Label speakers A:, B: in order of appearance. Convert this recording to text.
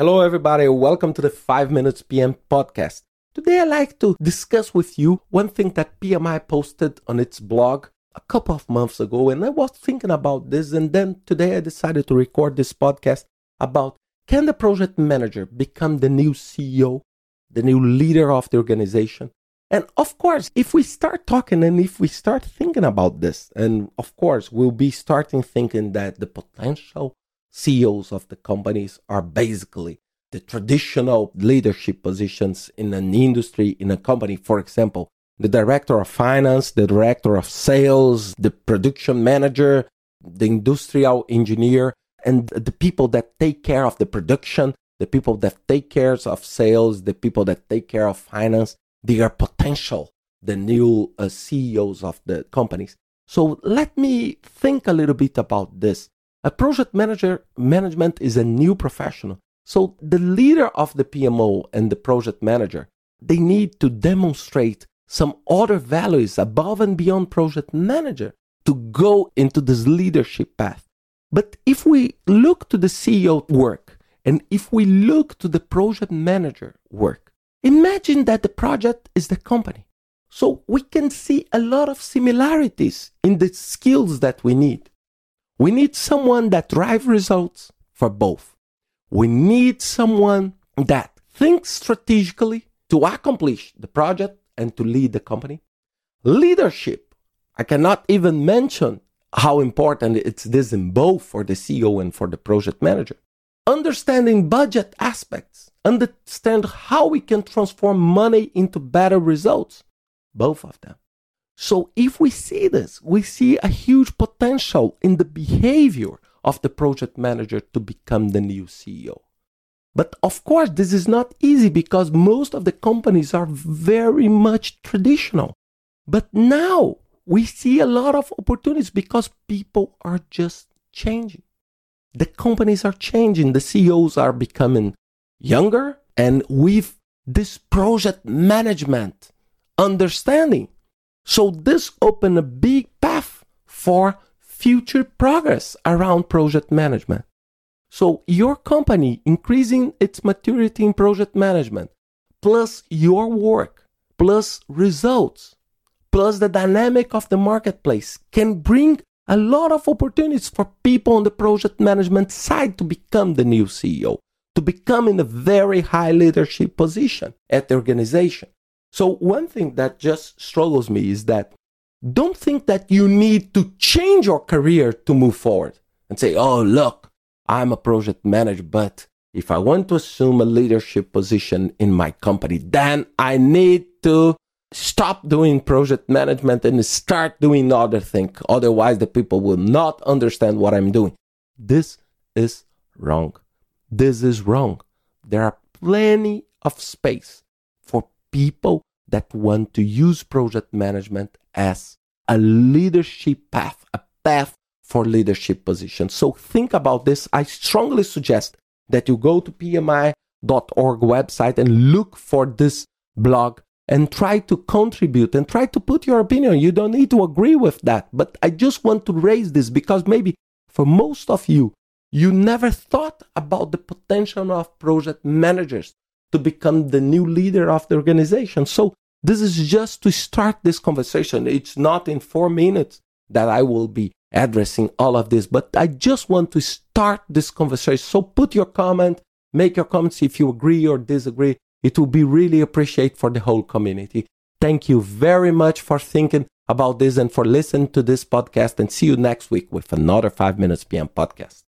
A: Hello, everybody. Welcome to the 5 Minutes PM podcast. Today, I'd like to discuss with you one thing that PMI posted on its blog a couple of months ago. And I was thinking about this. And then today, I decided to record this podcast about can the project manager become the new CEO, the new leader of the organization? And of course, if we start talking and if we start thinking about this, and of course, we'll be starting thinking that the potential CEOs of the companies are basically the traditional leadership positions in an industry, in a company. For example, the director of finance, the director of sales, the production manager, the industrial engineer, and the people that take care of the production, the people that take care of sales, the people that take care of finance, they are potential, the new uh, CEOs of the companies. So let me think a little bit about this. A project manager management is a new professional. So the leader of the PMO and the project manager, they need to demonstrate some other values above and beyond project manager to go into this leadership path. But if we look to the CEO work and if we look to the project manager work, imagine that the project is the company. So we can see a lot of similarities in the skills that we need. We need someone that drives results for both. We need someone that thinks strategically to accomplish the project and to lead the company. Leadership. I cannot even mention how important it's in both for the CEO and for the project manager. Understanding budget aspects, understand how we can transform money into better results, both of them. So if we see this, we see a huge potential in the behavior of the project manager to become the new CEO. But of course, this is not easy because most of the companies are very much traditional. But now we see a lot of opportunities because people are just changing. The companies are changing, the CEOs are becoming younger, and with this project management understanding, so this opened a big path for future progress around project management. So your company increasing its maturity in project management, plus your work, plus results, plus the dynamic of the marketplace can bring a lot of opportunities for people on the project management side to become the new CEO, to become in a very high leadership position at the organization. So one thing that just struggles me is that don't think that you need to change your career to move forward and say, oh, look, I'm a project manager, but if I want to assume a leadership position in my company, then I need to stop doing project management and start doing other things. Otherwise, the people will not understand what I'm doing. This is wrong. This is wrong. There are plenty of space people that want to use project management as a leadership path, a path for leadership positions. So think about this. I strongly suggest that you go to pmi.org website and look for this blog and try to contribute and try to put your opinion. You don't need to agree with that, but I just want to raise this because maybe for most of you, you never thought about the potential of project managers to become the new leader of the organization. So this is just to start this conversation. It's not in four minutes that I will be addressing all of this, but I just want to start this conversation. So put your comment, make your comments if you agree or disagree. It will be really appreciated for the whole community. Thank you very much for thinking about this and for listening to this podcast and see you next week with another 5 minutes PM podcast.